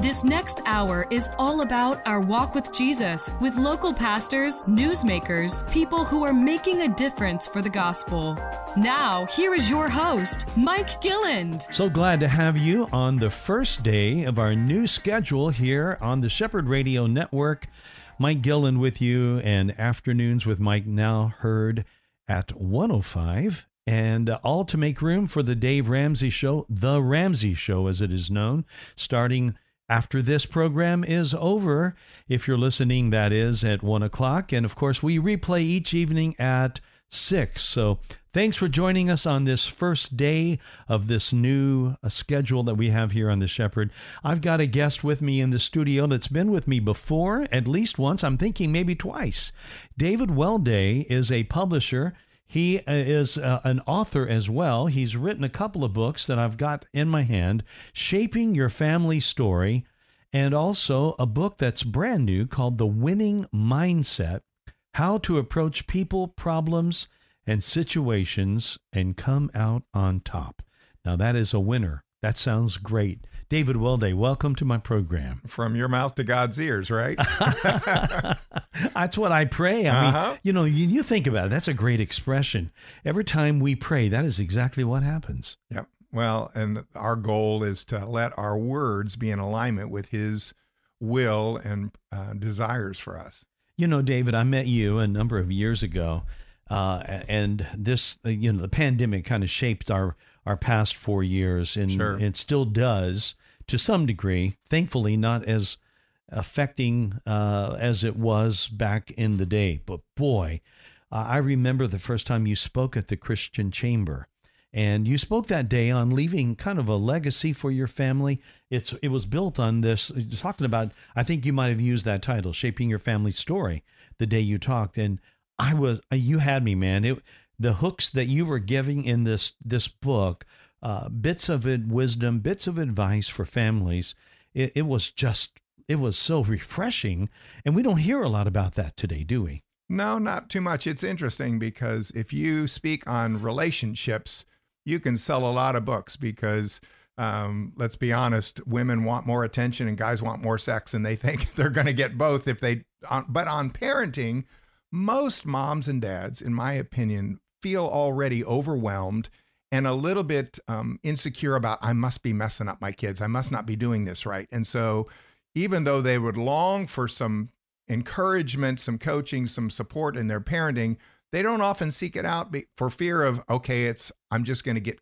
This next hour is all about our walk with Jesus with local pastors, newsmakers, people who are making a difference for the gospel. Now, here is your host, Mike Gilland. So glad to have you on the first day of our new schedule here on the Shepherd Radio Network. Mike Gilland with you, and Afternoons with Mike now heard at 105 and all to make room for the Dave Ramsey Show, The Ramsey Show as it is known, starting after this program is over. If you're listening, that is at one o'clock. And of course, we replay each evening at six. So thanks for joining us on this first day of this new uh, schedule that we have here on The Shepherd. I've got a guest with me in the studio that's been with me before, at least once. I'm thinking maybe twice. David Welday is a publisher. He uh, is uh, an author as well. He's written a couple of books that I've got in my hand Shaping Your Family Story, and also a book that's brand new called The Winning Mindset How to Approach People, Problems, and Situations and Come Out on Top. Now, that is a winner. That sounds great. David Welday, welcome to my program. From your mouth to God's ears, right? That's what I pray. I Uh-huh. mean, you know, you, you think about it. That's a great expression. Every time we pray, that is exactly what happens. yep. Well, and our goal is to let our words be in alignment with His will and uh, desires for us. You know, David, I met you a number of years ago, uh, and this, you know, the pandemic kind of shaped our our past four years, and Sure. it still does to some degree. Thankfully, not as affecting uh, as it was back in the day. But boy, uh, I remember the first time you spoke at the Christian Chamber. And you spoke that day on leaving kind of a legacy for your family. It's it was built on this talking about. I think you might have used that title, "Shaping Your Family Story," the day you talked. And I was you had me, man. It the hooks that you were giving in this this book, uh, bits of wisdom, bits of advice for families. It, it was just it was so refreshing, and we don't hear a lot about that today, do we? No, not too much. It's interesting because if you speak on relationships, you can sell a lot of books because. Um, let's be honest, women want more attention and guys want more sex, and they think they're going to get both if they. On, but on parenting, most moms and dads, in my opinion, feel already overwhelmed and a little bit um, insecure about I must be messing up my kids. I must not be doing this right. And so, even though they would long for some encouragement, some coaching, some support in their parenting, they don't often seek it out for fear of okay, it's I'm just going to get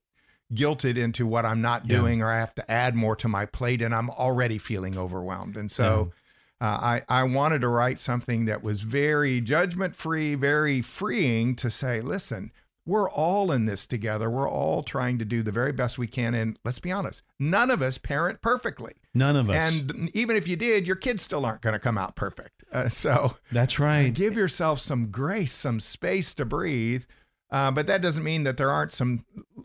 guilted into what I'm not Yeah. doing, or I have to add more to my plate, and I'm already feeling overwhelmed. And so. Uh, I, I wanted to write something that was very judgment free, very freeing to say, listen, we're all in this together. We're all trying to do the very best we can. And let's be honest, none of us parent perfectly. None of us. And even if you did, your kids still aren't going to come out perfect. Uh, so That's right. give yourself some grace, some space to breathe. Uh, but that doesn't mean that there aren't some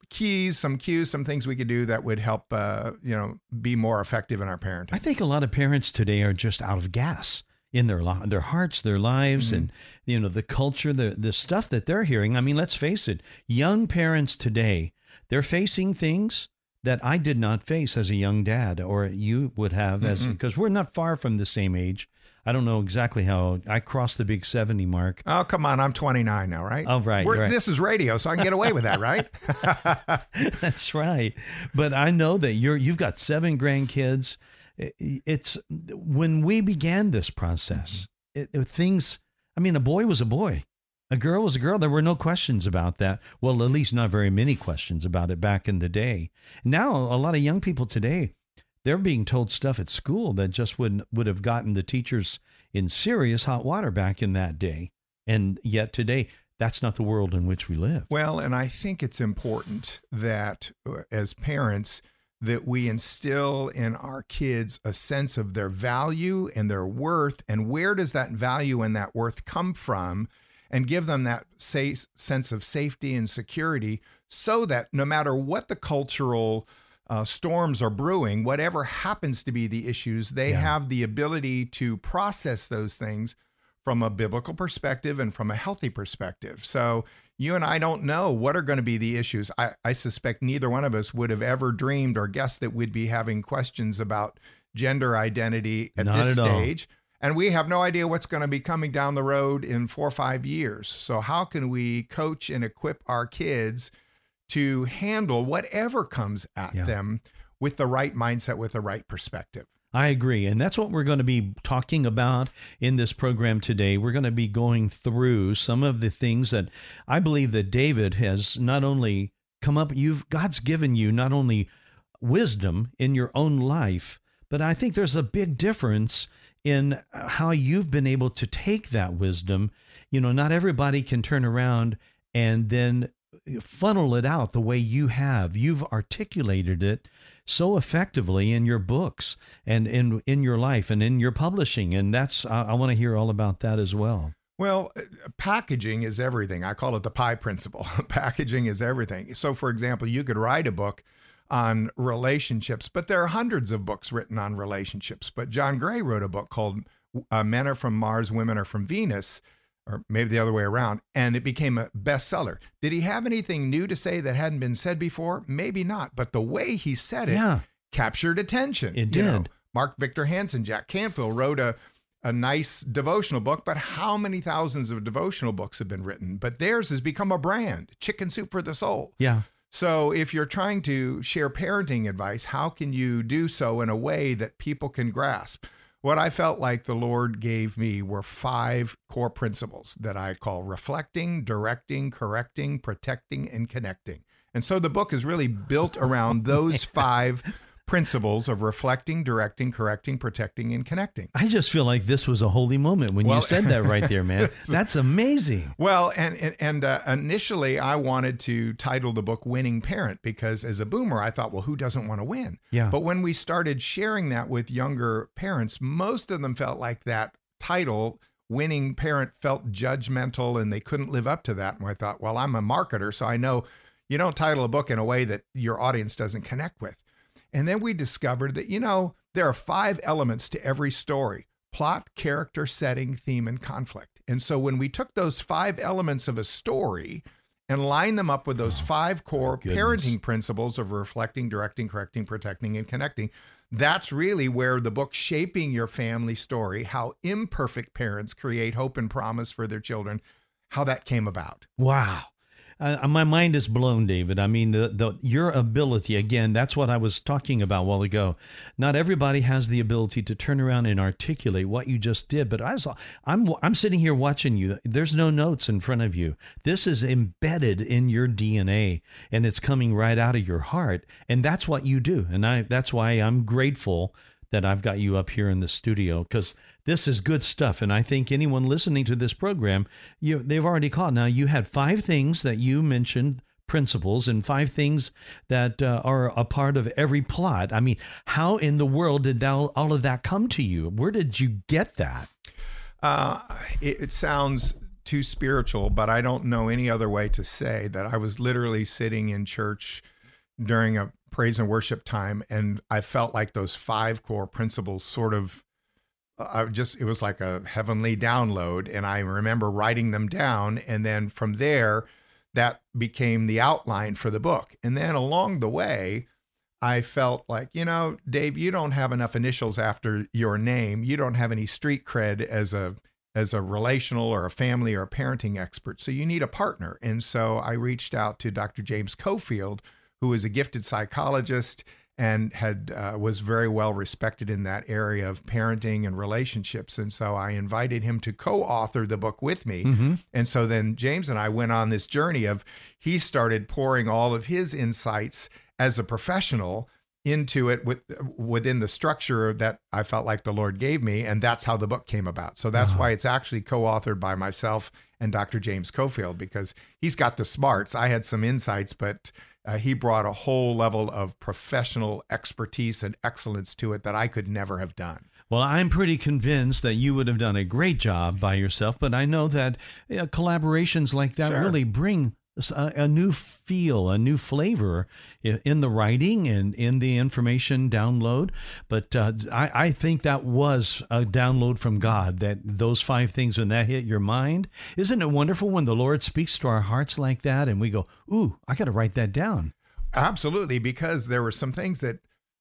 keys, some cues, some things we could do that would help, uh, you know, be more effective in our parenting. I think a lot of parents today are just out of gas in their li- their hearts, their lives, Mm-hmm. and you know the culture, the the stuff that they're hearing. I mean, let's face it, young parents today they're facing things that I did not face as a young dad, or you would have, as because we're not far from the same age. I don't know exactly how I crossed the big seventy mark. Oh, come on. I'm 29 now, right? Oh, right, right. This is radio, so I can get away with that, right? That's right. But I know that you're you've got seven grandkids. It's when we began this process, it, it- things. I mean, a boy was a boy, a girl was a girl. There were no questions about that. Well, at least not very many questions about it back in the day. Now, a lot of young people today, they're being told stuff at school that just would would have gotten the teachers in serious hot water back in that day. And yet today, that's not the world in which we live. well, and I think it's important that uh, as parents, that we instill in our kids a sense of their value and their worth and where does that value and that worth come from and give them that safe sense of safety and security so that no matter what the cultural uh, storms are brewing, whatever happens to be the issues, they Yeah. have the ability to process those things from a biblical perspective and from a healthy perspective. So you and I don't know what are going to be the issues. I, I suspect neither one of us would have ever dreamed or guessed that we'd be having questions about gender identity at Not this at all. stage. And we have no idea what's going to be coming down the road in four or five years. So, how can we coach and equip our kids to handle whatever comes at Yeah. them with the right mindset, with the right perspective? I agree. And that's what we're going to be talking about in this program today. We're going to be going through some of the things that I believe that David has not only come up, you've God's given you not only wisdom in your own life, but I think there's a big difference in uh, how you've been able to take that wisdom. You know, not everybody can turn around and then uh, funnel it out the way you have. You've articulated it so effectively in your books and in in your life and in your publishing, and that's I, I want to hear all about that as well. Well, uh, packaging is everything. I call it the pie principle. packaging is everything. So, for example, you could write a book on relationships, but there are hundreds of books written on relationships. But John Gray wrote a book called uh, Men Are From Mars, Women Are From Venus, or maybe the other way around, and it became a bestseller. Did he have anything new to say that hadn't been said before? Maybe not, but the way he said it Yeah, captured attention. It you know. did. Mark Victor Hansen, Jack Canfield wrote a a nice devotional book, but how many thousands of devotional books have been written? But theirs has become a brand, Chicken Soup for the Soul. yeah, So if you're trying to share parenting advice, how can you do so in a way that people can grasp? What I felt like the Lord gave me were five core principles that I call reflecting, directing, correcting, protecting, and connecting. And so the book is really built around those five principles of reflecting, directing, correcting, protecting, and connecting. I just feel like this was a holy moment when Well- you said that right there, man. That's amazing. Well, and and, and uh, initially I wanted to title the book "Winning Parent" because as a boomer, I thought, well, who doesn't want to win? Yeah. But when we started sharing that with younger parents, most of them felt like that title "Winning Parent" felt judgmental, and they couldn't live up to that. And I thought, well, I'm a marketer, so I know you don't title a book in a way that your audience doesn't connect with. And then we discovered that, you know, there are five elements to every story plot, character, setting, theme, and conflict. And so when we took those five elements of a story and lined them up with those five core parenting principles of reflecting, directing, correcting, protecting, and connecting, that's really where the book Shaping Your Family Story How Imperfect Parents Create Hope and Promise for Their Children, how that came about. Wow. My mind is blown, David. I mean, the, the your ability again. That's what I was talking about a while ago. Not everybody has the ability to turn around and articulate what you just did. But I was, I'm, I'm sitting here watching you. There's no notes in front of you. This is embedded in your DNA, and it's coming right out of your heart. And that's what you do. And I, that's why I'm grateful that I've got you up here in the studio because this is good stuff. And I think anyone listening to this program, you they've already caught. Now you had five things that you mentioned principles and five things that uh, are a part of every plot. I mean, how in the world did that, all of that come to you? Where did you get that? Uh, it, it sounds too spiritual, but I don't know any other way to say that I was literally sitting in church during a praise and worship time, and I felt like those five core principles sort of. I just it was like a heavenly download, and I remember writing them down, and then from there, that became the outline for the book. And then along the way, I felt like, you know, Dave, you don't have enough initials after your name. You don't have any street cred as a as a relational or a family or a parenting expert. So you need a partner. And so I reached out to Dr. James Cofield, who is a gifted psychologist and had uh, was very well respected in that area of parenting and relationships. And so I invited him to co-author the book with me. Mm-hmm. And so then James and I went on this journey of he started pouring all of his insights as a professional into it with within the structure that I felt like the Lord gave me, and that's how the book came about. So that's Uh-huh. why it's actually co-authored by myself and Dr. James Cofield because he's got the smarts. I had some insights, but uh, he brought a whole level of professional expertise and excellence to it that I could never have done. Well, I'm pretty convinced that you would have done a great job by yourself, but I know that uh, collaborations like that Sure. really bring a, new feel, a new flavor in, in, the writing and in the information download. But uh, I, I think that was a download from God. That those five things when that hit your mind, isn't it wonderful when the Lord speaks to our hearts like that, and we go, "Ooh, I got to write that down." Absolutely, because there were some things that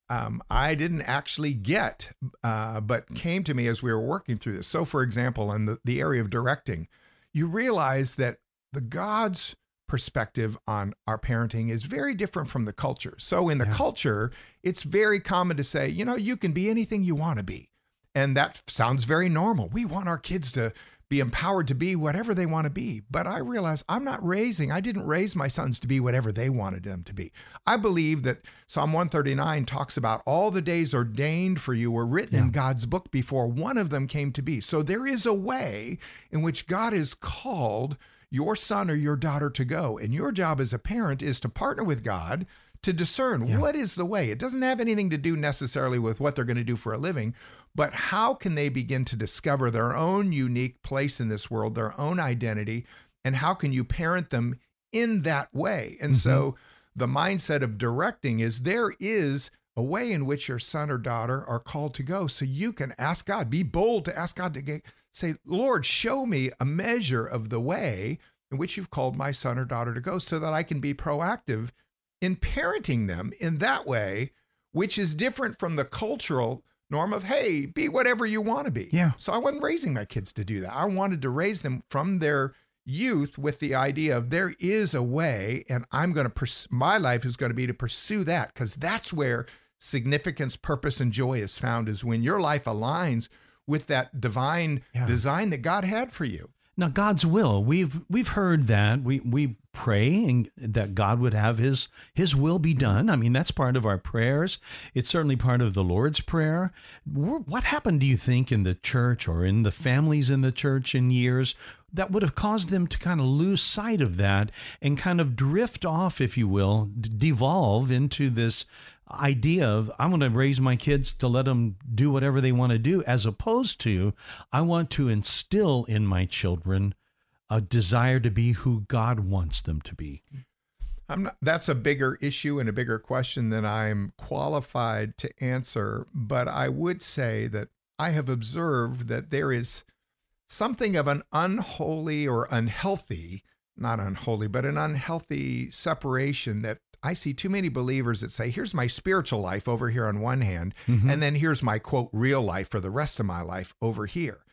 um, I didn't actually get, uh, but came to me as we were working through this. So, for example, in the, the area of directing, you realize that the God's perspective on our parenting is very different from the culture. So, in the yeah. culture, it's very common to say, you know, you can be anything you want to be. And that sounds very normal. We want our kids to be empowered to be whatever they want to be. But I realize I'm not raising, I didn't raise my sons to be whatever they wanted them to be. I believe that Psalm 139 talks about all the days ordained for you were written yeah. in God's book before one of them came to be. So there is a way in which God is called your son or your daughter to go. And your job as a parent is to partner with God to discern yeah. what is the way. It doesn't have anything to do necessarily with what they're going to do for a living, but how can they begin to discover their own unique place in this world, their own identity, and how can you parent them in that way? And mm-hmm. so the mindset of directing is there is a way in which your son or daughter are called to go. So you can ask God, be bold to ask God to get, say, Lord, show me a measure of the way in which you've called my son or daughter to go so that I can be proactive in parenting them in that way, which is different from the cultural norm of, hey, be whatever you want to be. Yeah. So I wasn't raising my kids to do that. I wanted to raise them from their youth with the idea of there is a way, and I'm going to, pers- my life is going to be to pursue that because that's where significance, purpose, and joy is found, is when your life aligns with that divine yeah. design that God had for you. Now, God's will. We've we've heard that. We we pray and that God would have His His will be done. I mean, that's part of our prayers. It's certainly part of the Lord's prayer. What happened, do you think, in the church or in the families in the church in years that would have caused them to kind of lose sight of that and kind of drift off, if you will, devolve into this idea of I'm going to raise my kids to let them do whatever they want to do, as opposed to I want to instill in my children a desire to be who God wants them to be. I'm not, that's a bigger issue and a bigger question than I'm qualified to answer. But I would say that I have observed that there is something of an unholy or unhealthy, not unholy, but an unhealthy separation that I see too many believers that say, here's my spiritual life over here on one hand, mm-hmm. and then here's my quote, real life for the rest of my life over here.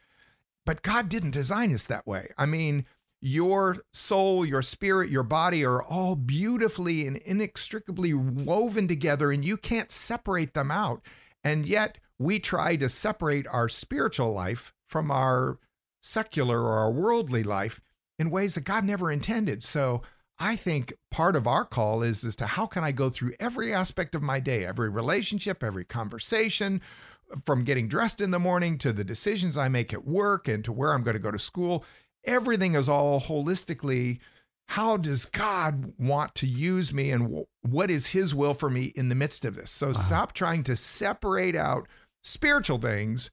But God didn't design us that way. I mean, your soul, your spirit, your body are all beautifully and inextricably woven together, and you can't separate them out. And yet, we try to separate our spiritual life from our secular or our worldly life in ways that God never intended. So, I think part of our call is as to how can I go through every aspect of my day, every relationship, every conversation, from getting dressed in the morning to the decisions I make at work and to where I'm going to go to school. Everything is all holistically. How does God want to use me and what is his will for me in the midst of this? So stop trying to separate out spiritual things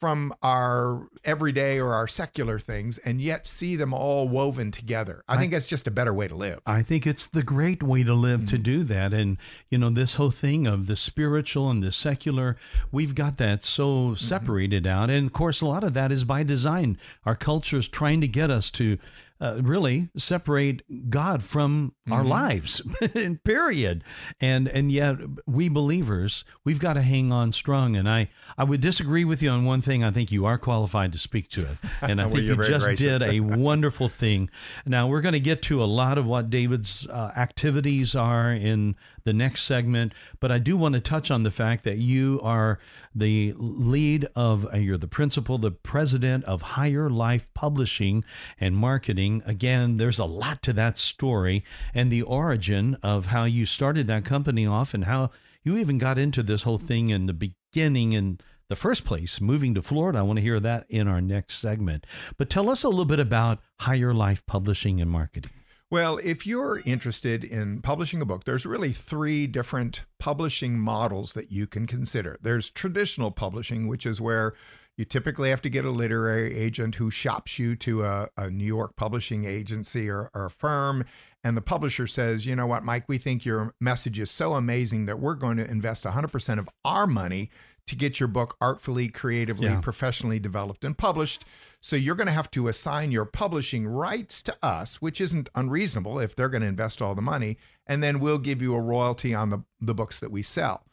from our everyday or our secular things and yet see them all woven together. I, I think that's just a better way to live. I think it's the great way to live mm-hmm. to do that. And, you know, this whole thing of the spiritual and the secular, we've got that so mm-hmm. separated mm-hmm. out. And of course, a lot of that is by design. Our culture is trying to get us to uh, really separate God from mm-hmm. our lives, period. And and yet we believers, we've got to hang on strong. And I I would disagree with you on one thing. I think you are qualified to speak to it, and I well, think you just gracious. did a wonderful thing. Now we're going to get to a lot of what David's uh, activities are in the next segment, but I do want to touch on the fact that you are the lead of, uh, you're the principal, the president of Higher Life Publishing and Marketing. Again, there's a lot to that story and the origin of how you started that company off and how you even got into this whole thing in the beginning in the first place, moving to Florida. I want to hear that in our next segment. But tell us a little bit about Higher Life Publishing and Marketing. Well, if you're interested in publishing a book, there's really three different publishing models that you can consider. There's traditional publishing, which is where you typically have to get a literary agent who shops you to a, a New York publishing agency or, or a firm, and the publisher says, you know what, Mike, we think your message is so amazing that we're going to invest 100% of our money to get your book artfully, creatively, Yeah. professionally developed and published. So you're going to have to assign your publishing rights to us, which isn't unreasonable if they're going to invest all the money, and then we'll give you a royalty on the, the books that we sell.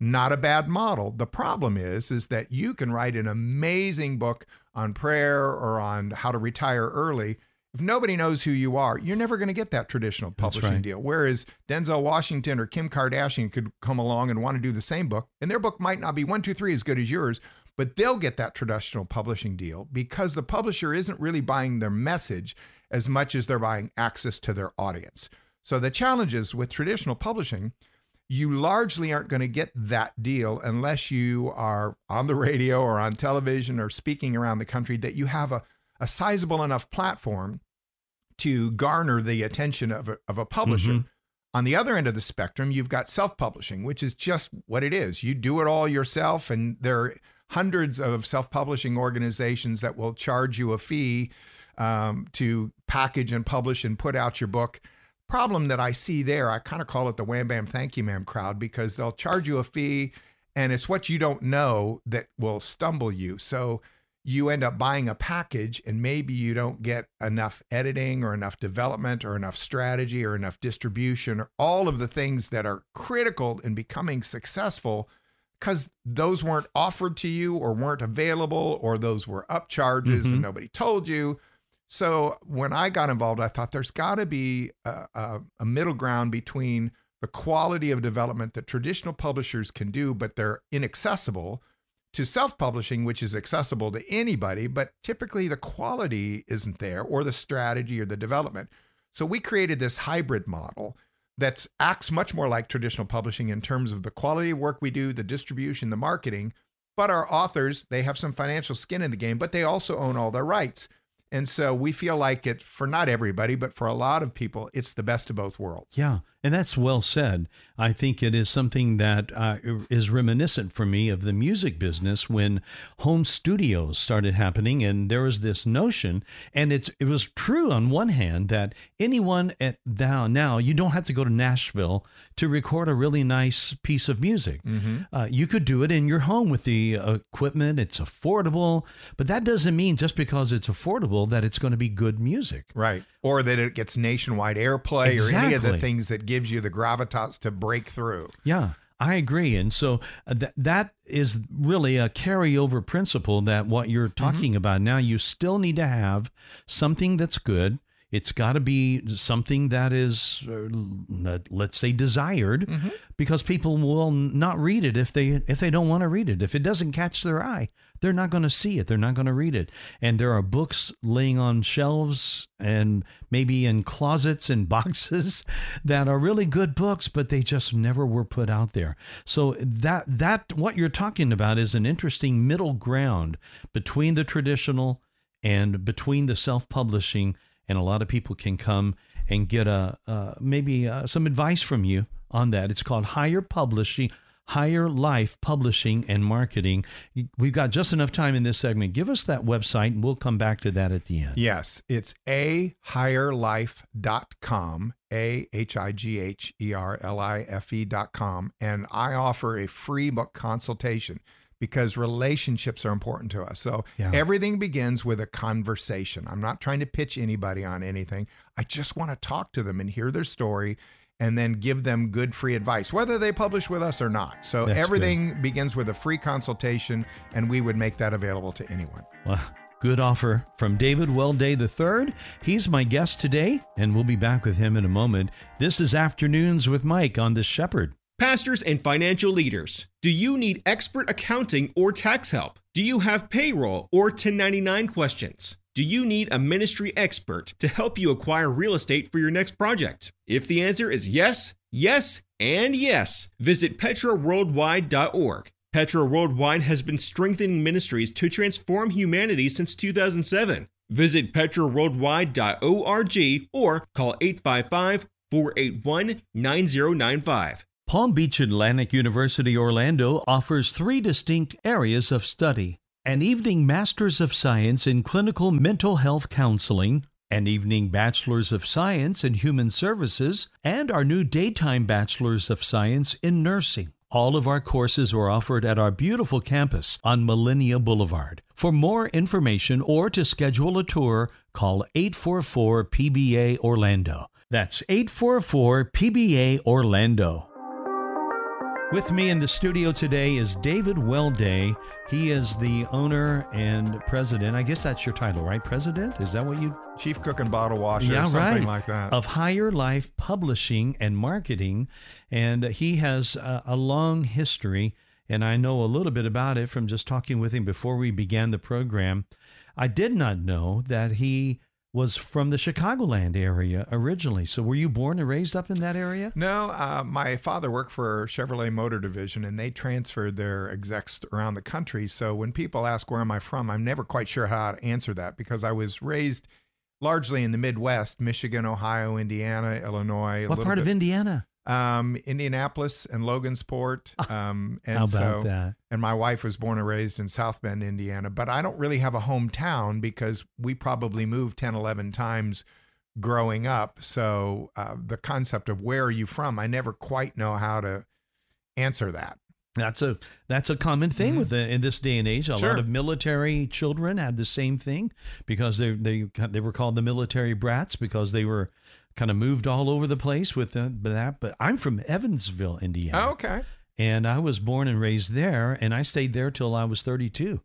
Not a bad model. The problem is is that you can write an amazing book on prayer or on how to retire early. If nobody knows who you are, you're never going to get that traditional publishing right. deal. Whereas Denzel Washington or Kim Kardashian could come along and want to do the same book, and their book might not be one, two, three as good as yours, but they'll get that traditional publishing deal because the publisher isn't really buying their message as much as they're buying access to their audience. So the challenges with traditional publishing, you largely aren't going to get that deal unless you are on the radio or on television or speaking around the country that you have a, a sizable enough platform to garner the attention of a, of a publisher. Mhm. On the other end of the spectrum, you've got self publishing, which is just what it is. You do it all yourself, and there are hundreds of self publishing organizations that will charge you a fee um, to package and publish and put out your book. Problem that I see there, I kind of call it the wham bam thank you ma'am crowd because they'll charge you a fee and it's what you don't know that will stumble you. So you end up buying a package and maybe you don't get enough editing or enough development or enough strategy or enough distribution or all of the things that are critical in becoming successful because those weren't offered to you or weren't available or those were up charges Mhm. and nobody told you. So when I got involved, I thought there's got to be a, a, a middle ground between the quality of development that traditional publishers can do, but they're inaccessible, to self publishing, which is accessible to anybody, but typically the quality isn't there or the strategy or the development. So we created this hybrid model that acts much more like traditional publishing in terms of the quality of work we do, the distribution, the marketing. But our authors, they have some financial skin in the game, but they also own all their rights. And so we feel like it, for not everybody, but for a lot of people, it's the best of both worlds. Yeah, and that's well said. I think it is something that uh, is reminiscent for me of the music business when home studios started happening, and there was this notion, and it's it was true on one hand that anyone at now now you don't have to go to Nashville to record a really nice piece of music. Uh, you could do it in your home with the equipment. It's affordable, but that doesn't mean just because it's affordable that it's going to be good music. Right. Or that it gets nationwide airplay or any of the things that gives you the gravitas to break through. Yeah, I agree. And so uh, th- that is really a carryover principle that what you're talking about now, you still need to have something that's good. It's got to be something that is, uh, let- let's say, desired, because people will not read it if they if they don't want to read it. If it doesn't catch their eye, they're not going to see it. They're not going to read it. And there are books laying on shelves and maybe in closets and boxes that are really good books, but they just never were put out there. So that that what you're talking about is an interesting middle ground between the traditional and between the self-publishing. And a lot of people can come and get a uh, maybe uh, some advice from you on that. It's called higher publishing. Higher Life Publishing and Marketing. We've got just enough time in this segment. Give us that website and we'll come back to that at the end. Yes, it's a higherlife.com, A H I G H E R L I F E.com. And I offer a free book consultation because relationships are important to us. So Yeah. everything begins with a conversation. I'm not trying to pitch anybody on anything. I just want to talk to them and hear their story and then give them good free advice, whether they publish with us or not. So That's good. everything begins with a free consultation, and we would make that available to anyone. Well, good offer from David Welday III. He's my guest today, and we'll be back with him in a moment. This is Afternoons with Mike on The Shepherd. Pastors and financial leaders, do you need expert accounting or tax help? Do you have payroll or 1099 questions? Do you need a ministry expert to help you acquire real estate for your next project? If the answer is yes, yes, and yes, visit petraworldwide.org. Petra Worldwide has been strengthening ministries to transform humanity since 2007. Visit petraworldwide.org or call 855 481 9095. Palm Beach Atlantic University Orlando offers three distinct areas of study an evening Master's of Science in Clinical Mental Health Counseling, an evening Bachelor's of Science in Human Services, and our new daytime Bachelor's of Science in Nursing. All of our courses are offered at our beautiful campus on Millennia Boulevard. For more information or to schedule a tour, call 844 PBA Orlando. That's 844 PBA Orlando. With me in the studio today is David Welday. He is the owner and president. I guess that's your title, right? President? Is that what you? Chief cook and bottle washer, Yeah, something right. like that. Of Higher Life Publishing and Marketing. And he has a, a long history, and I know a little bit about it from just talking with him before we began the program. I did not know that he was from the Chicagoland area originally. So were you born and raised up in that area? No, uh, my father worked for Chevrolet Motor Division, and they transferred their execs around the country. So when people ask where am I from, I'm never quite sure how to answer that because I was raised largely in the Midwest: Michigan, Ohio, Indiana, Illinois. What part of Indiana? Um, Indianapolis and Logansport. Um, and How about so, that? and my wife was born and raised in South Bend, Indiana. But I don't really have a hometown because we probably moved 10, 11 times growing up. So uh, the concept of where are you from, I never quite know how to answer that. That's a that's a common thing Mhm. with the, in this day and age. A Sure. lot of military children had the same thing because they they they were called the military brats because they were kind of moved all over the place with that. But I'm from Evansville, Indiana, oh, okay. and I was born and raised there, and I stayed there till I was 32.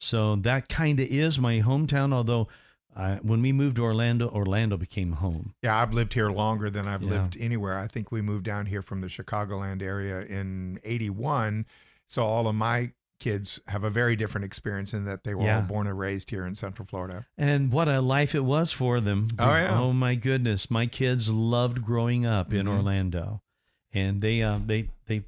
So that kind of is my hometown. Although I, when we moved to Orlando, Orlando became home. Yeah, I've lived here longer than I've Yeah. lived anywhere. I think we moved down here from the Chicagoland area in 81. So all of my kids have a very different experience in that they were Yeah. all born and raised here in Central Florida. And what a life it was for them. Oh, yeah. Oh my goodness. My kids loved growing up in Mhm. Orlando. And they uh they they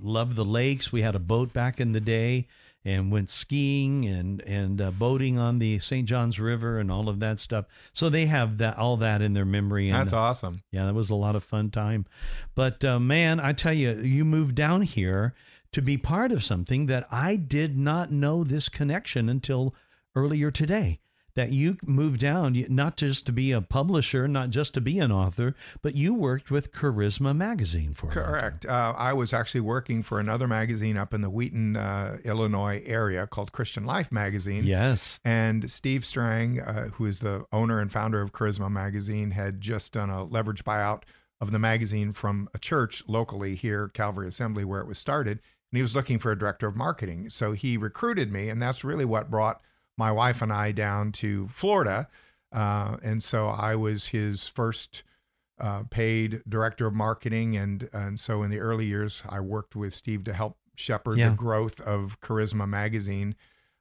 loved the lakes. We had a boat back in the day and went skiing and and uh, boating on the St. Johns River and all of that stuff. So they have that all that in their memory and That's awesome. yeah, that was a lot of fun time. But uh, man, I tell you, you moved down here to be part of something that I did not know this connection until earlier today. That you moved down not just to be a publisher, not just to be an author, but you worked with Charisma Magazine for. Correct. Uh, I was actually working for another magazine up in the Wheaton, uh, Illinois area called Christian Life Magazine. Yes. And Steve Strang, uh, who is the owner and founder of Charisma Magazine, had just done a leverage buyout of the magazine from a church locally here, Calvary Assembly, where it was started. And he was looking for a director of marketing. So he recruited me, and that's really what brought my wife and I down to Florida. Uh, and so I was his first uh, paid director of marketing. And, and so in the early years, I worked with Steve to help shepherd Yeah. the growth of Charisma Magazine.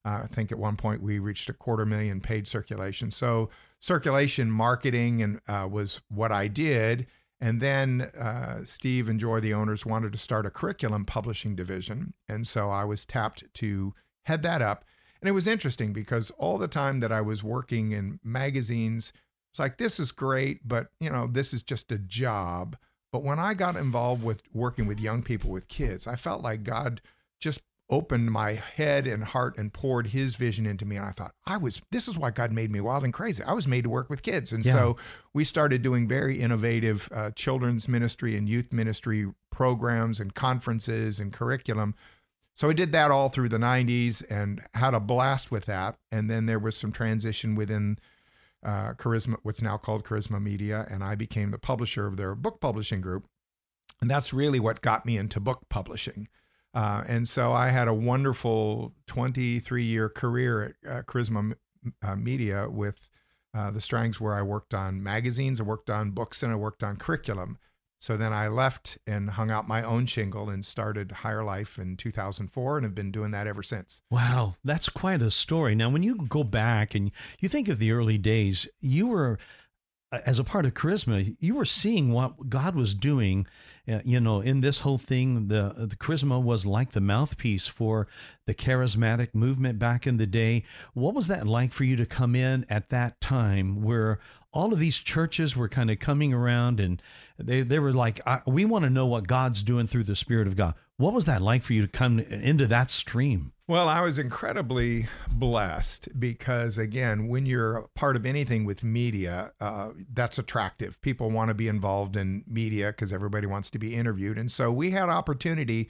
Uh, I think at one point we reached a quarter million paid circulation. So circulation marketing and uh, was what I did. And then uh, Steve and Joy, the owners, wanted to start a curriculum publishing division, and so I was tapped to head that up. And it was interesting because all the time that I was working in magazines, it's like this is great, but you know this is just a job. But when I got involved with working with young people with kids, I felt like God just opened my head and heart and poured his vision into me and I thought I was this is why God made me wild and crazy. I was made to work with kids. And Yeah. so we started doing very innovative uh, children's ministry and youth ministry programs and conferences and curriculum. So I did that all through the 90s and had a blast with that. And then there was some transition within uh, Charisma, what's now called Charisma Media, and I became the publisher of their book publishing group. And that's really what got me into book publishing. Uh, and so I had a wonderful 23 year career at uh, Charisma uh, Media with uh, the Strangs, where I worked on magazines, I worked on books, and I worked on curriculum. So then I left and hung out my own shingle and started Higher Life in 2004 and have been doing that ever since. Wow, that's quite a story. Now, when you go back and you think of the early days, you were, uh, as a part of Charisma, you were seeing what God was doing. Uh, you know, in this whole thing, the the Charisma was like the mouthpiece for the charismatic movement back in the day. What was that like for you to come in at that time, where all of these churches were kind of coming around and they they were like, "We want to know what God's doing through the Spirit of God." What was that like for you to come into that stream? Well, I was incredibly blessed because, again, when you're part of anything with media, uh, that's attractive. People want to be involved in media because everybody wants to be interviewed. And so we had opportunity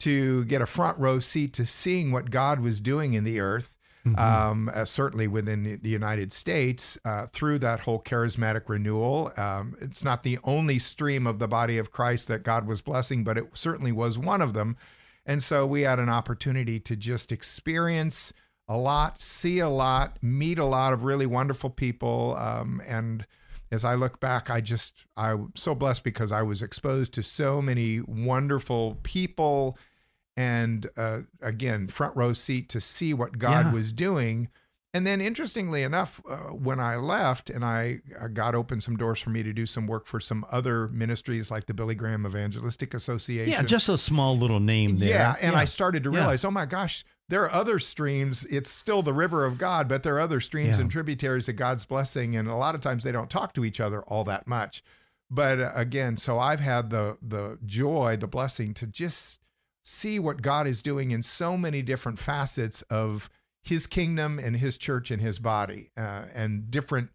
to get a front row seat to seeing what God was doing in the earth. Mm-hmm. Um, uh, certainly within the, the United States, uh, through that whole charismatic renewal. Um, it's not the only stream of the body of Christ that God was blessing, but it certainly was one of them. And so we had an opportunity to just experience a lot, see a lot, meet a lot of really wonderful people. Um, and as I look back, I just, I'm so blessed because I was exposed to so many wonderful people and uh, again, front row seat to see what God yeah. was doing and then, interestingly enough, uh, when I left and I, I, got open some doors for me to do some work for some other ministries like the Billy Graham Evangelistic Association. Yeah, just a small little name there. Yeah, and yeah. I started to realize, yeah. oh my gosh, there are other streams. It's still the river of God, but there are other streams yeah. and tributaries of God's blessing, and a lot of times they don't talk to each other all that much. But uh, again, so I've had the the joy, the blessing to just see what God is doing in so many different facets of his kingdom and his church and his body uh, and different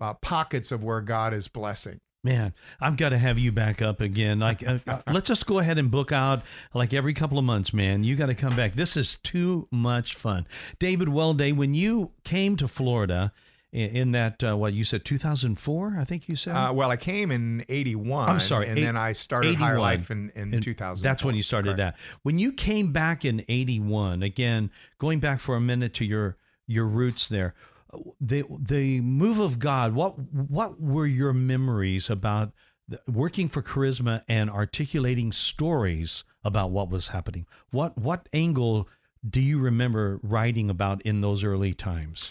uh, pockets of where God is blessing. Man, I've got to have you back up again. Like, uh, uh let's just go ahead and book out like every couple of months, man. You got to come back. This is too much fun. David Welday, when you came to Florida, in that uh, what you said 2004 i think you said? Uh, well i came in 81 i'm sorry and eight, then i started 81. higher life in, in, in 2000 that's when you started Correct. that. When you came back in 81 again going back for a minute to your your roots there the the move of god what what were your memories about working for charisma and articulating stories about what was happening? What what angle do you remember writing about in those early times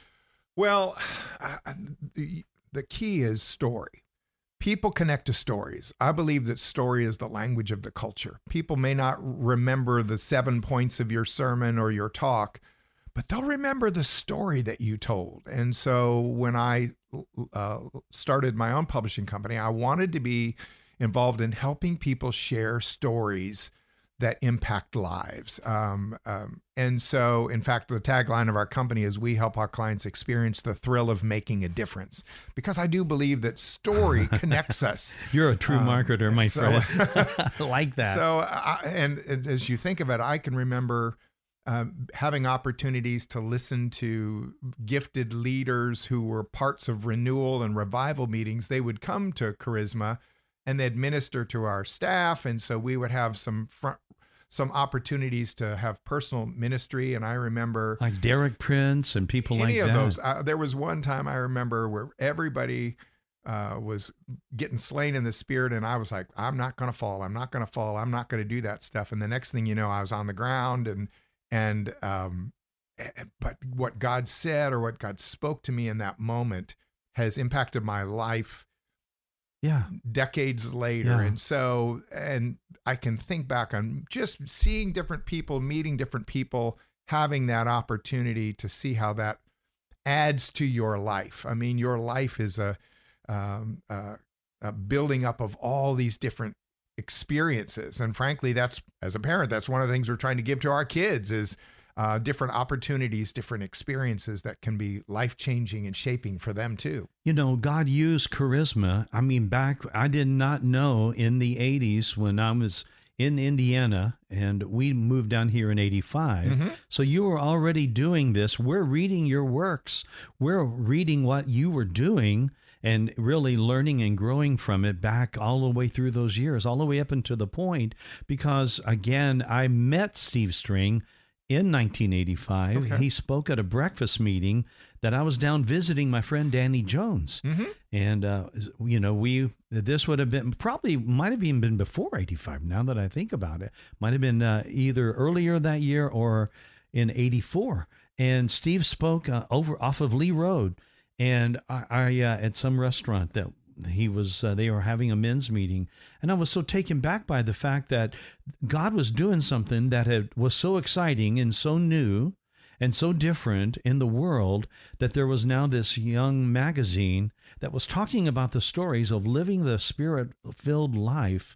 well, the, the key is story. People connect to stories. I believe that story is the language of the culture. People may not remember the seven points of your sermon or your talk, but they'll remember the story that you told. And so when I uh, started my own publishing company, I wanted to be involved in helping people share stories that impact lives. Um, um, and so, in fact, the tagline of our company is we help our clients experience the thrill of making a difference because I do believe that story connects us. You're a true um, marketer, my so, friend. like that. So, uh, and, and, as you think of it, I can remember. Um, having opportunities to listen to gifted leaders who were parts of renewal and revival meetings, they would come to Charisma and they'd minister to our staff. And so we would have some front some opportunities to have personal ministry. And I remember like Derek Prince and people like that. those. Uh, there was one time I remember where everybody uh, was getting slain in the spirit, and I was like, I'm not going to fall. I'm not going to fall. I'm not going to do that stuff. And the next thing you know, I was on the ground and and um, but what God said or what God spoke to me in that moment has impacted my life yeah. decades later. Yeah. and so and i can think back on just seeing different people meeting different people having that opportunity to see how that adds to your life. I mean your life is a, um, a, a building up of all these different experiences. And frankly that's as a parent that's one of the things we're trying to give to our kids is uh, different opportunities, different experiences that can be life changing and shaping for them too. You know, God used charisma. I mean, back, I did not know in the 80s when I was in Indiana and we moved down here in 85. Mm-hmm. So you were already doing this. We're reading your works, we're reading what you were doing and really learning and growing from it back all the way through those years, all the way up until the point. Because again, I met Steve Strang in 1985. Okay. He spoke at a breakfast meeting that I was down visiting my friend Danny Jones. Mm-hmm. And, uh, you know, we, this would have been probably might have even been before 85 now that I think about it. Might have been uh, either earlier that year or in 84. And Steve spoke uh, over off of Lee Road. And I, I uh, at some restaurant that he was uh, they were having a men's meeting and i was so taken back by the fact that god was doing something that had, was so exciting and so new and so different in the world that there was now this young magazine that was talking about the stories of living the spirit filled life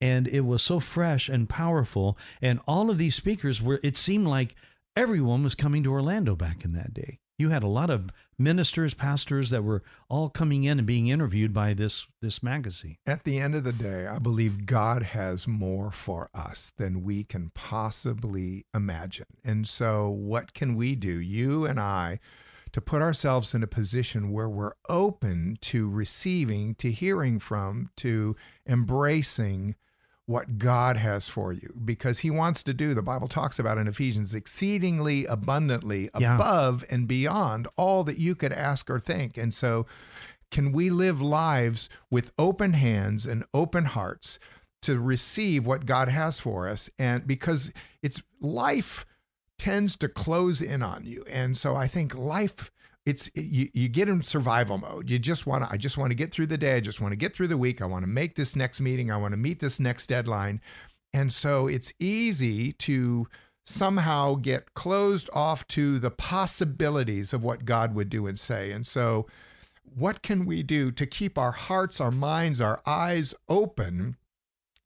and it was so fresh and powerful. And all of these speakers were, it seemed like everyone was coming to Orlando back in that day. You had a lot of ministers, pastors that were all coming in and being interviewed by this this magazine. At the end of the day, I believe God has more for us than we can possibly imagine. And so what can we do? You and I to put ourselves in a position where we're open to receiving, to hearing from, to embracing what God has for you because he wants to do, the Bible talks about in Ephesians, exceedingly abundantly Yeah. above and beyond all that you could ask or think. And so, can we live lives with open hands and open hearts to receive what God has for us? And because it's life tends to close in on you. And so I think life it's you, you get in survival mode. You just want to I just want to get through the day. I just want to get through the week. I want to make this next meeting. I want to meet this next deadline. And so it's easy to somehow get closed off to the possibilities of what God would do and say. And so what can we do to keep our hearts, our minds, our eyes open,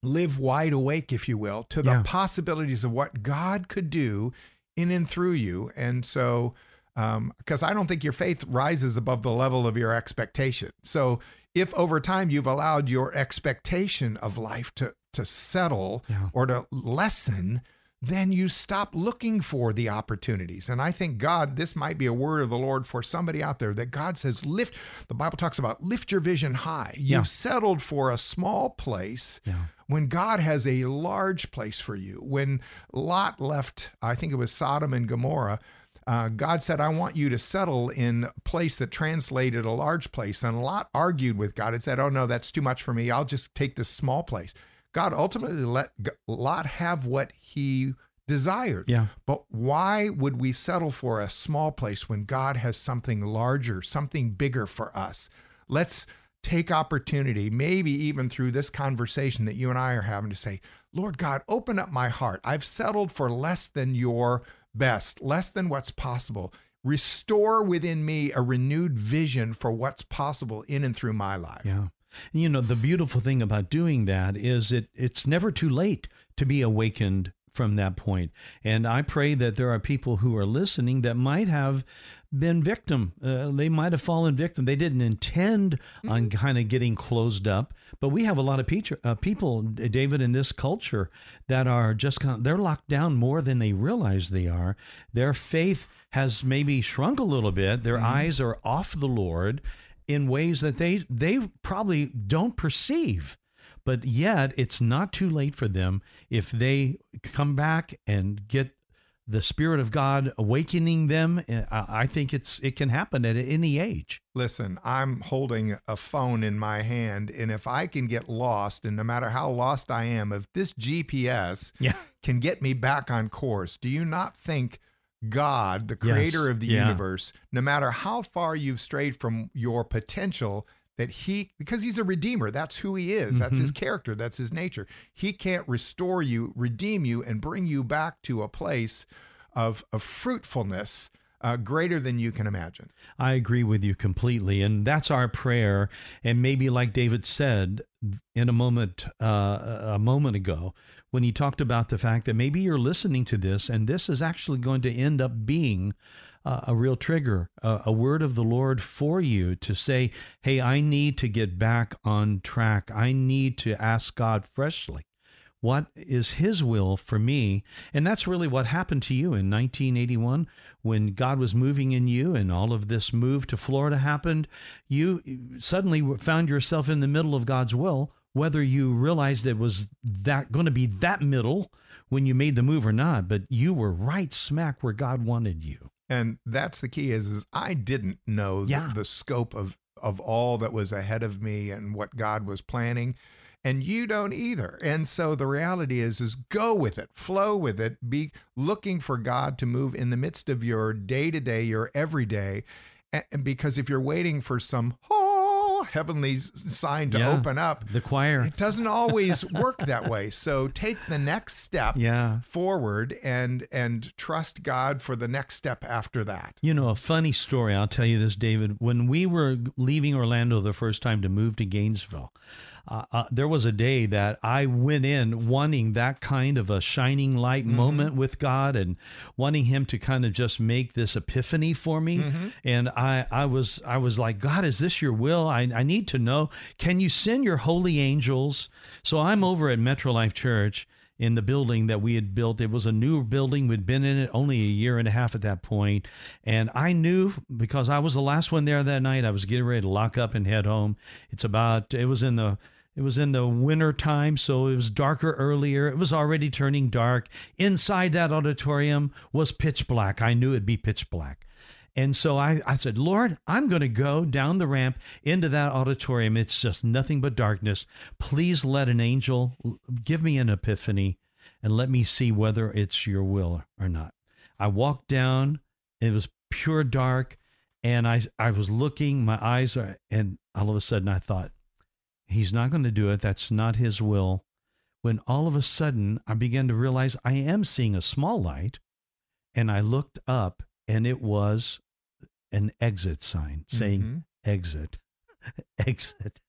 live wide awake, if you will, to the Yeah. possibilities of what God could do in and through you? And so, Um, because I don't think your faith rises above the level of your expectation. So, if over time you've allowed your expectation of life to to settle Yeah. or to lessen, then you stop looking for the opportunities. And I think God, this might be a word of the Lord for somebody out there that God says, lift, the Bible talks about lift your vision high. You've Yeah. settled for a small place Yeah. when God has a large place for you. When Lot left, I think it was Sodom and Gomorrah, uh, God said, I want you to settle in a place that translated a large place. And Lot argued with God and said, Oh, no, that's too much for me. I'll just take this small place. God ultimately let Lot have what he desired. Yeah. But why would we settle for a small place when God has something larger, something bigger for us? Let's take opportunity, maybe even through this conversation that you and I are having to say, Lord God, open up my heart. I've settled for less than your best, less than what's possible. Restore within me a renewed vision for what's possible in and through my life. Yeah. You know, the beautiful thing about doing that is it it's never too late to be awakened from that point. And I pray that there are people who are listening that might have been victim. Uh, they might have fallen victim. They didn't intend on kind of getting closed up. But we have a lot of peach- uh, people, David, in this culture that are just kind of, they're locked down more than they realize they are. Their faith has maybe shrunk a little bit. Their eyes are off the Lord in ways that they they probably don't perceive but yet it's not too late for them if they come back and get the spirit of god awakening them eh, i I think it's it can happen at any age Listen, I'm holding a phone in my hand, and if I can get lost, and no matter how lost I am, if this GPS yeah can get me back on course, do you not think God, the Yes. creator of the Yeah. universe, no matter how far you've strayed from your potential, that he, because he's a redeemer, that's who he is, that's his character, that's his nature. He can't restore you, redeem you, and bring you back to a place of, of fruitfulness uh, greater than you can imagine. I agree with you completely. And that's our prayer. And maybe, like David said in a moment, uh, a moment ago, when he talked about the fact that maybe you're listening to this and this is actually going to end up being uh, a real trigger, a, a word of the Lord for you to say, hey, I need to get back on track. I need to ask God freshly what is his will for me? And that's really what happened to you in 1981 when god was moving in you and all of this move to florida happened. You suddenly found yourself in the middle of god's will whether you realized it was that going to be that middle when you made the move or not but you were right smack where god wanted you and that's the key is, is i didn't know Yeah. the, the scope of of all that was ahead of me and what god was planning. And you don't either. And so the reality is is go with it. Flow with it. Be looking for god to move in the midst of your day to day your everyday. And because if you're waiting for some oh, heavenly sign to Yeah. open up the choir it doesn't always work that way so take the next step yeah forward and and trust God for the next step after that. You know, a funny story. I'll tell you this, David. When we were leaving Orlando the first time to move to Gainesville, uh, uh, there was a day that I went in wanting that kind of a shining light Mm-hmm. moment with God and wanting Him to kind of just make this epiphany for me. Mm-hmm. And I, I was, I was like, God, is this your will? I, I need to know. Can you send your holy angels? So I'm over at Metro Life Church in the building that we had built. It was a new building. We'd been in it only a year and a half at that point. And I knew because I was the last one there that night, I was getting ready to lock up and head home. It's about, it was in the, it was in the winter time, so it was darker earlier. It was already turning dark. Inside that auditorium was pitch black. I knew it'd be pitch black. And so I, I said, Lord, I'm going to go down the ramp into that auditorium. It's just nothing but darkness. Please let an angel give me an epiphany and let me see whether it's your will or not. I walked down, it was pure dark, and I, I was looking, my eyes are, and all of a sudden I thought, He's not going to do it. That's not His will. When all of a sudden I began to realize I am seeing a small light, and I looked up and it was an exit sign saying Mhm. exit, exit.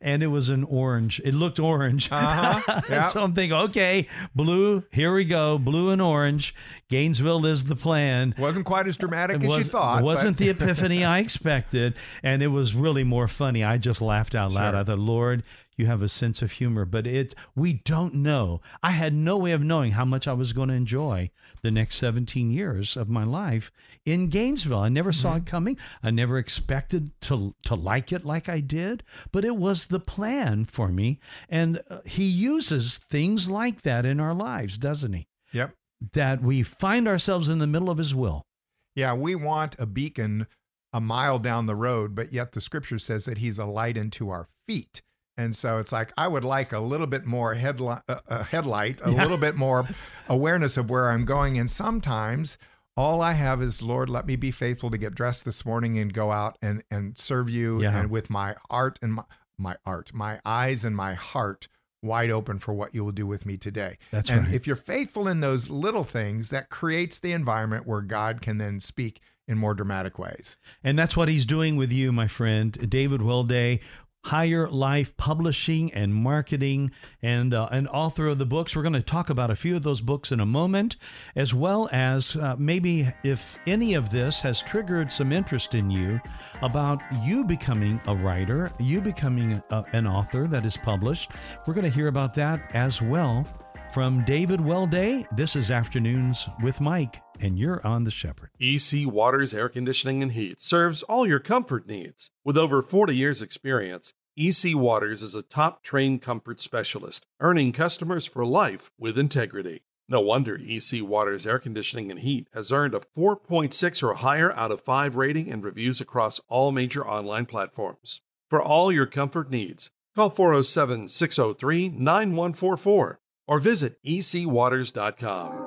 And it was an orange. It looked orange. Uh-huh. Yep. so I'm thinking, okay, blue, here we go, blue and orange. Gainesville is the plan. Wasn't quite as dramatic It as you thought. It wasn't but- the epiphany I expected. And it was really more funny. I just laughed out loud. Sure. I thought, Lord, you have a sense of humor. But it we don't know. I had no way of knowing how much I was going to enjoy the next 17 years of my life in Gainesville. I never saw Mm-hmm. it coming. I never expected to to like it like I did, but it was the plan for me. And uh, he uses things like that in our lives, doesn't he? Yep. That we find ourselves in the middle of his will. Yeah, we want a beacon a mile down the road, but yet the scripture says that he's a light unto our feet. And so it's like I would like a little bit more headlight, uh, uh, headlight, a Yeah. little bit more awareness of where I'm going. And sometimes all I have is, Lord, let me be faithful to get dressed this morning and go out and and serve you, Yeah. and with my art and my my art, my eyes and my heart wide open for what you will do with me today. That's and right. if you're faithful in those little things, that creates the environment where God can then speak in more dramatic ways. And that's what he's doing with you, my friend, David Welday, HigherLife Publishing and Marketing, and uh, an author of the books. We're going to talk about a few of those books in a moment, as well as uh, maybe if any of this has triggered some interest in you about you becoming a writer, you becoming a, an author that is published. We're going to hear about that as well. From David Welday, this is Afternoons with Mike, and you're on The Shepherd. EC Waters Air Conditioning and Heat serves all your comfort needs. With over 40 years' experience, EC Waters is a top trained comfort specialist, earning customers for life with integrity. No wonder EC Waters Air Conditioning and Heat has earned a 4.6 or higher out of 5 rating and reviews across all major online platforms. For all your comfort needs, call 407 603 9144 or visit ecwaters.com.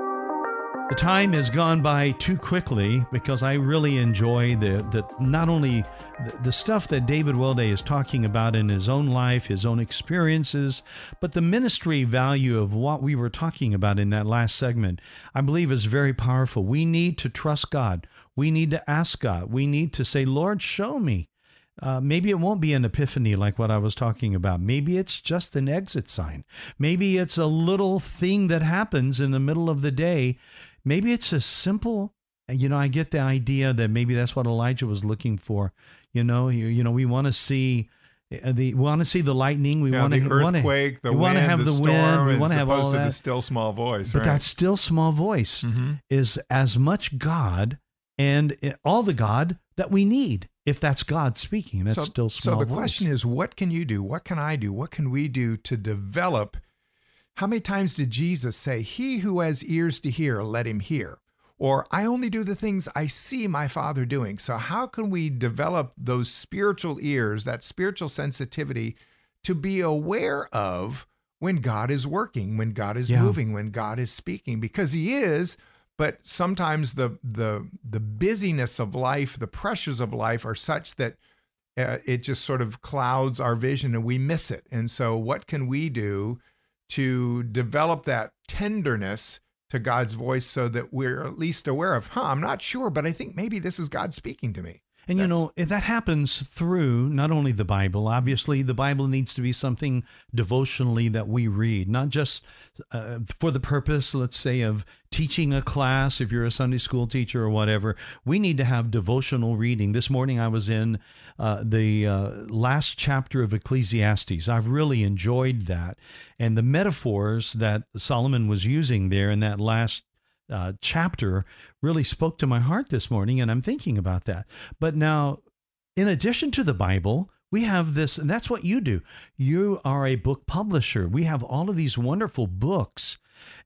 The time has gone by too quickly because I really enjoy the, the not only the, the stuff that David Welday is talking about in his own life, his own experiences, but the ministry value of what we were talking about in that last segment, I believe is very powerful. We need to trust God. We need to ask God. We need to say, Lord, show me. Uh, maybe it won't be an epiphany like what I was talking about. Maybe it's just an exit sign. Maybe it's a little thing that happens in the middle of the day. Maybe it's a simple, you know, I get the idea that maybe that's what Elijah was looking for. You know, you, you know, we want to see uh, the we want to see the lightning. We Yeah, want to the earthquake, the we want to have the, the, wind. We want to have all to the that. still small voice. But right? that still small voice Mhm. is as much God and all the God that we need. If that's God speaking, that's so, still small voice. So the voice. question is, what can you do? What can I do? What can we do to develop? How many times did Jesus say, "He who has ears to hear, let him hear"? Or I only do the things I see my Father doing. So how can we develop those spiritual ears, that spiritual sensitivity, to be aware of when God is working, when God is Yeah. moving, when God is speaking? Because He is but sometimes the the the busyness of life the pressures of life are such that uh, it just sort of clouds our vision and we miss it and so what can we do to develop that tenderness to God's voice so that we're at least aware of huh I'm not sure but I think maybe this is God speaking to me And you That's- know, that happens through not only the Bible, obviously, the Bible needs to be something devotionally that we read, not just uh, for the purpose, let's say, of teaching a class, if you're a Sunday school teacher or whatever. We need to have devotional reading. This morning I was in uh, the uh, last chapter of Ecclesiastes. I've really enjoyed that. And the metaphors that Solomon was using there in that last uh, chapter really spoke to my heart this morning, and I'm thinking about that. But now, in addition to the Bible, we have this, and that's what you do. You are a book publisher. We have all of these wonderful books,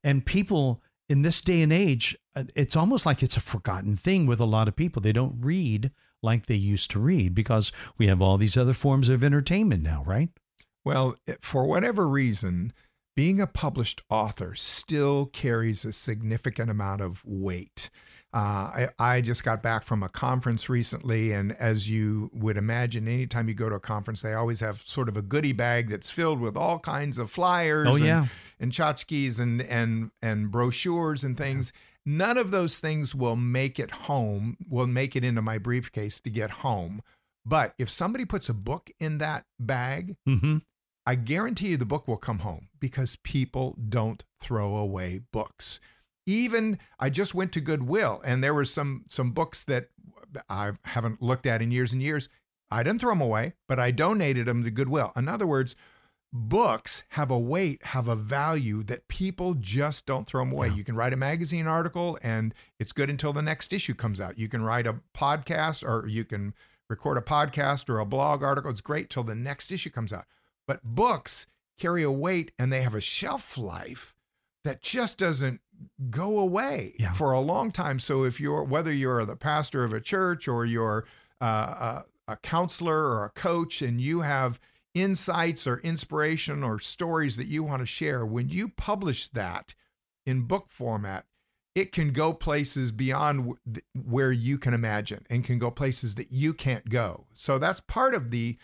and people in this day and age, uh, it's almost like it's a forgotten thing with a lot of people. They don't read like they used to read because we have all these other forms of entertainment now, right? Well, for whatever reason, being a published author still carries a significant amount of weight. Uh, I, I just got back from a conference recently, and as you would imagine, anytime you go to a conference, they always have sort of a goodie bag that's filled with all kinds of flyers Oh, and, yeah. and tchotchkes and, and, and brochures and things. None of those things will make it home, will make it into my briefcase to get home. But if somebody puts a book in that bag, Mm-hmm. I guarantee you the book will come home because people don't throw away books. Even I just went to Goodwill and there were some some books that I haven't looked at in years and years. I didn't throw them away, but I donated them to Goodwill. In other words, books have a weight, have a value that people just don't throw them away. Yeah. You can write a magazine article and it's good until the next issue comes out. You can write a podcast or you can record a podcast or a blog article. It's great till the next issue comes out. But books carry a weight and they have a shelf life that just doesn't go away Yeah. for a long time. So if you're whether you're the pastor of a church or you're uh, a, a counselor or a coach and you have insights or inspiration or stories that you want to share, when you publish that in book format, it can go places beyond where you can imagine and can go places that you can't go. So that's part of the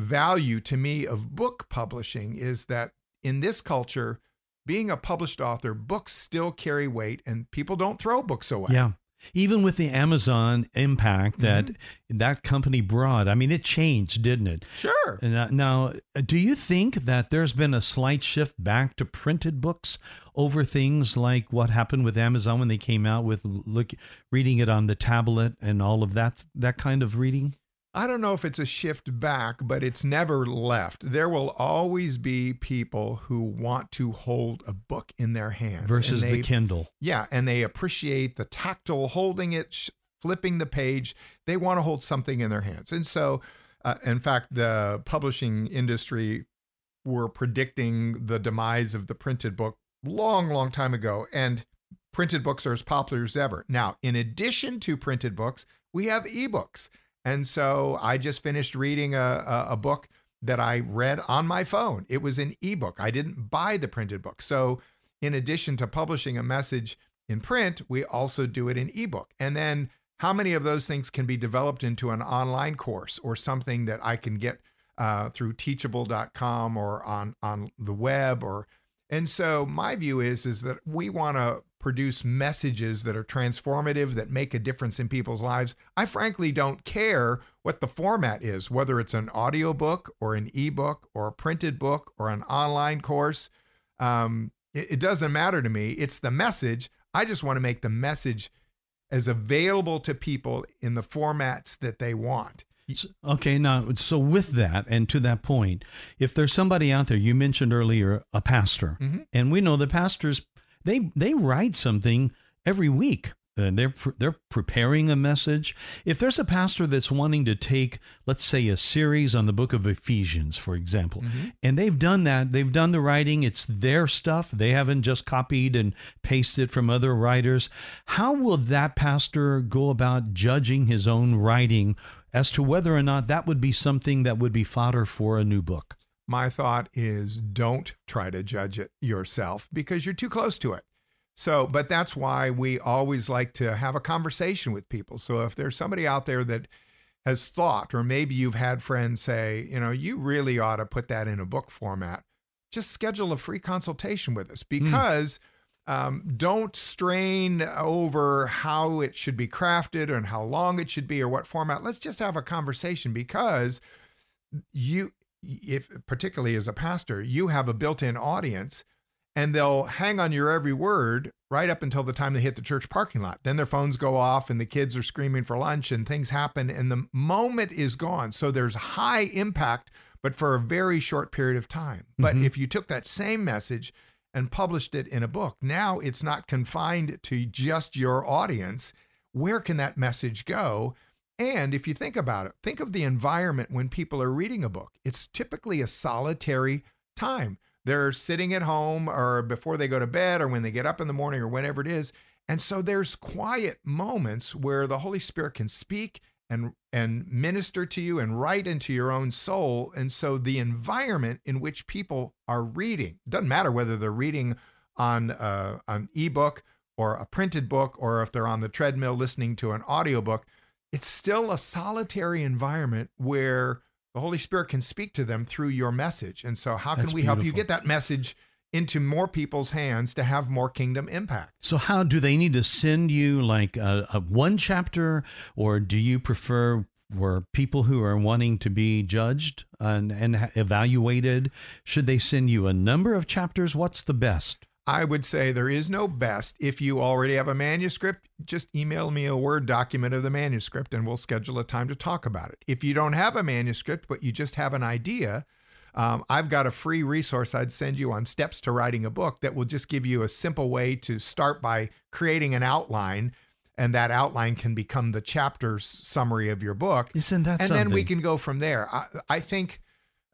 value to me of book publishing is that in this culture, being a published author, books still carry weight and people don't throw books away. Yeah. Even with the Amazon impact that Mm-hmm. that company brought, I mean, it changed, didn't it? Sure. And, uh, now, do you think that there's been a slight shift back to printed books over things like what happened with Amazon when they came out with look reading it on the tablet and all of that that kind of reading? I don't know if it's a shift back, but it's never left. There will always be people who want to hold a book in their hands versus and the Kindle. Yeah, and they appreciate the tactile holding it, sh- flipping the page. They want to hold something in their hands. And so, uh, in fact, the publishing industry were predicting the demise of the printed book long, long time ago. And printed books are as popular as ever. Now, in addition to printed books, we have ebooks. And so I just finished reading a, a, book that I read on my phone. It was an ebook. I didn't buy the printed book. So, in addition to publishing a message in print, we also do it in ebook. And then how many of those things can be developed into an online course or something that I can get uh, through teachable.com or on on the web or and so my view is is that we want to produce messages that are transformative that make a difference in people's lives. I frankly don't care what the format is, whether it's an audiobook or an ebook or a printed book or an online course. Um, it, it doesn't matter to me. It's the message. I just want to make the message as available to people in the formats that they want. Okay, now, so with that and to that point, if there's somebody out there, you mentioned earlier a pastor, Mhm. and we know the pastors they they write something every week. And they're they're preparing a message. If there's a pastor that's wanting to take, let's say, a series on the book of Ephesians, for example, mm-hmm. and they've done that, they've done the writing. It's their stuff. They haven't just copied and pasted from other writers. How will that pastor go about judging his own writing as to whether or not that would be something that would be fodder for a new book? My thought is don't try to judge it yourself because you're too close to it. So, but that's why we always like to have a conversation with people. So, if there's somebody out there that has thought, or maybe you've had friends say, you know, you really ought to put that in a book format, just schedule a free consultation with us because Um, don't strain over how it should be crafted and how long it should be or what format. Let's just have a conversation because you, if particularly as a pastor, you have a built-in audience and they'll hang on your every word right up until the time they hit the church parking lot. Then their phones go off and the kids are screaming for lunch and things happen and the moment is gone. So there's high impact, but for a very short period of time. But Mhm. if you took that same message and published it in a book, now it's not confined to just your audience. Where can that message go? And if you think about it, think of the environment when people are reading a book. It's typically a solitary time. They're sitting at home or before they go to bed or when they get up in the morning or whenever it is. And so there's quiet moments where the Holy Spirit can speak and and minister to you and write into your own soul. And so the environment in which people are reading doesn't matter whether they're reading on uh, an ebook or a printed book or if they're on the treadmill listening to an audiobook, it's still a solitary environment where the Holy Spirit can speak to them through your message. And so, how can That's we help you get that message into more people's hands to have more kingdom impact? So, how do they need to send you like a, a one chapter, or do you prefer where people who are wanting to be judged and, and evaluated should they send you a number of chapters? What's the best? I would say there is no best. If you already have a manuscript, just email me a Word document of the manuscript and we'll schedule a time to talk about it. If you don't have a manuscript, but you just have an idea, um, I've got a free resource I'd send you on steps to writing a book that will just give you a simple way to start by creating an outline. And that outline can become the chapter summary of your book Isn't that and something? then we can go from there. I, I think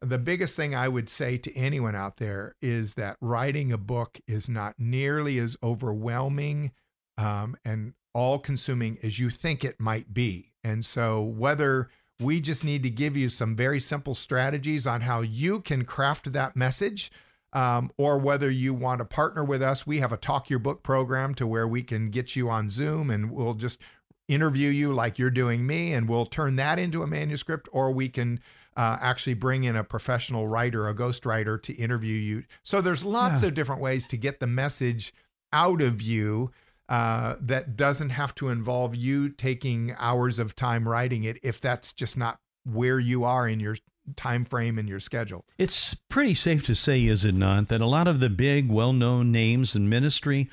the biggest thing I would say to anyone out there is that writing a book is not nearly as overwhelming um, and all consuming as you think it might be. And so, whether we just need to give you some very simple strategies on how you can craft that message. Um, or whether you want to partner with us, we have a Talk Your Book program to where we can get you on Zoom and we'll just interview you like you're doing me, and we'll turn that into a manuscript, or we can uh, actually bring in a professional writer, a ghostwriter, to interview you. So there's lots Yeah. of different ways to get the message out of you uh, that doesn't have to involve you taking hours of time writing it if that's just not where you are in your time frame and your schedule. It's pretty safe to say, is it not, that a lot of the big, well known names in ministry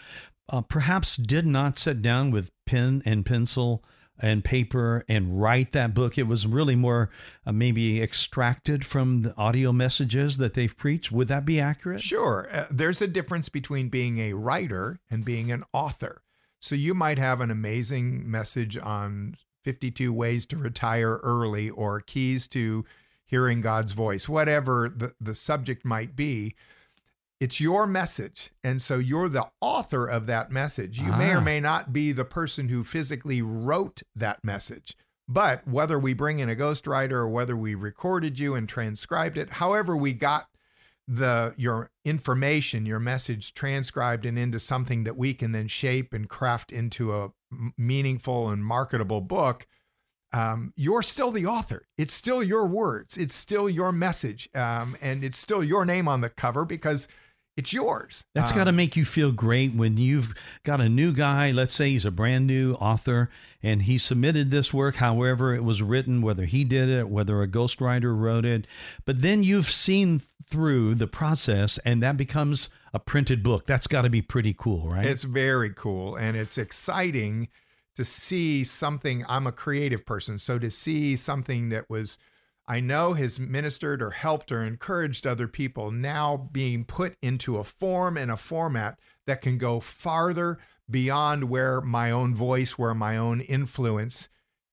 uh, perhaps did not sit down with pen and pencil and paper and write that book. It was really more uh, maybe extracted from the audio messages that they've preached. Would that be accurate? Sure. Uh, there's a difference between being a writer and being an author. So you might have an amazing message on 52 ways to retire early or keys to hearing God's voice, whatever the, the subject might be. It's your message. And so you're the author of that message. You may Ah. or may not be the person who physically wrote that message. But whether we bring in a ghostwriter or whether we recorded you and transcribed it, however we got the your information, your message transcribed and into something that we can then shape and craft into a meaningful and marketable book, um, you're still the author. It's still your words. It's still your message, um, and it's still your name on the cover because it's yours. That's Um, got to make you feel great when you've got a new guy, let's say he's a brand new author, and he submitted this work, however it was written, whether he did it, whether a ghostwriter wrote it. But then you've seen through the process, and that becomes a printed book. That's got to be pretty cool, right? It's very cool and it's exciting to see something. I'm a creative person, so to see something that was I know has ministered or helped or encouraged other people now being put into a form and a format that can go farther beyond where my own voice, where my own influence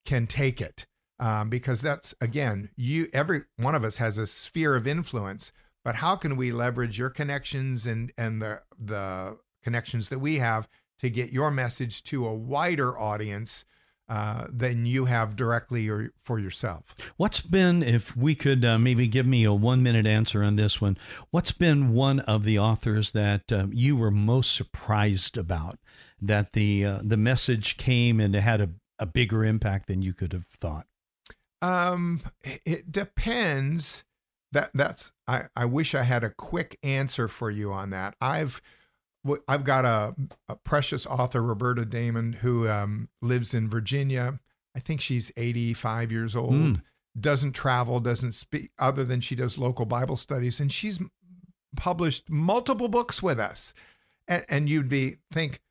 can take it. Um, because that's again, you every one of us has a sphere of influence, but how can we leverage your connections and and the the connections that we have to get your message to a wider audience uh, than you have directly or for yourself? What's been, if we could uh, maybe give me a one minute answer on this one, what's been one of the authors that uh, you were most surprised about? That the uh, the message came and it had a, a bigger impact than you could have thought? Um, it- it depends. That that's I, I wish I had a quick answer for you on that. I've I've got a, a precious author, Roberta Damon, who um, lives in Virginia. I think she's 85 years old, mm. doesn't travel, doesn't speak, other than she does local Bible studies. And she's published multiple books with us. And, and you'd be think,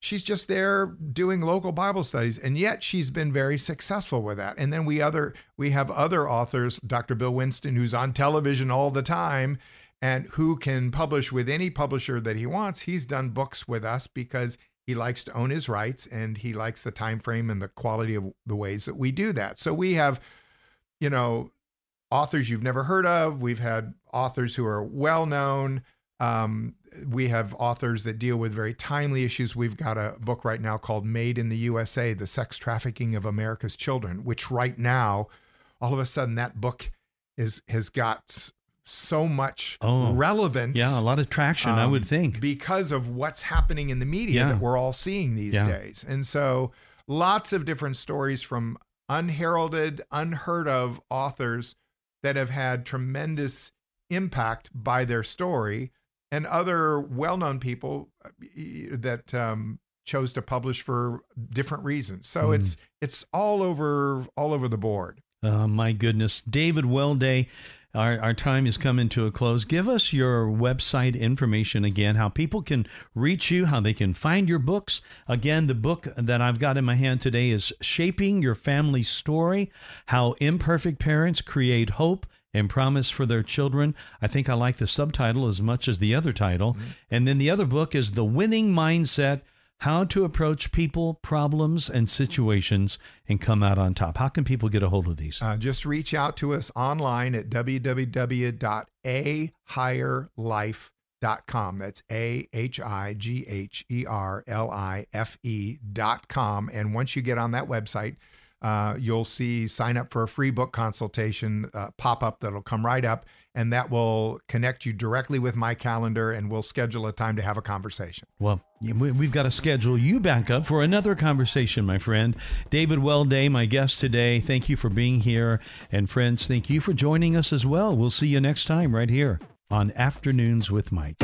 she's just there doing local bible studies and yet she's been very successful with that and then we other we have other authors dr bill winston who's on television all the time and who can publish with any publisher that he wants he's done books with us because he likes to own his rights and he likes the time frame and the quality of the ways that we do that. So we have you know authors you've never heard of. We've had authors who are well known. Um, we have authors that deal with very timely issues. We've got a book right now called Made in the USA The Sex Trafficking of America's Children, which right now, all of a sudden, that book is has got so much oh, relevance. Yeah, a lot of traction, um, I would um, think. Because of what's happening in the media yeah. that we're all seeing these yeah. days. And so lots of different stories from unheralded, unheard of authors that have had tremendous impact by their story and other well-known people uh, that um, chose to publish for different reasons. So mm. it's it's all over all over the board. Oh, my goodness, David Welday. Our, our time is coming to a close. Give us your website information again, how people can reach you, how they can find your books. Again, the book that I've got in my hand today is Shaping Your Family Story How Imperfect Parents Create Hope and promise for their children. I think I like the subtitle as much as the other title. Mm-hmm. And then the other book is The Winning Mindset How to Approach People, Problems, and Situations and Come Out on Top. How can people get a hold of these? Uh, just reach out to us online at www.ahigherlife.com. That's A H I G H E R L I F E dot com. And once you get on that website, uh, you'll see sign up for a free book consultation uh, pop up that'll come right up, and that will connect you directly with my calendar, and we'll schedule a time to have a conversation. Well, we've got to schedule you back up for another conversation, my friend. David Welday, my guest today. Thank you for being here. And friends, thank you for joining us as well. We'll see you next time right here on Afternoons with Mike.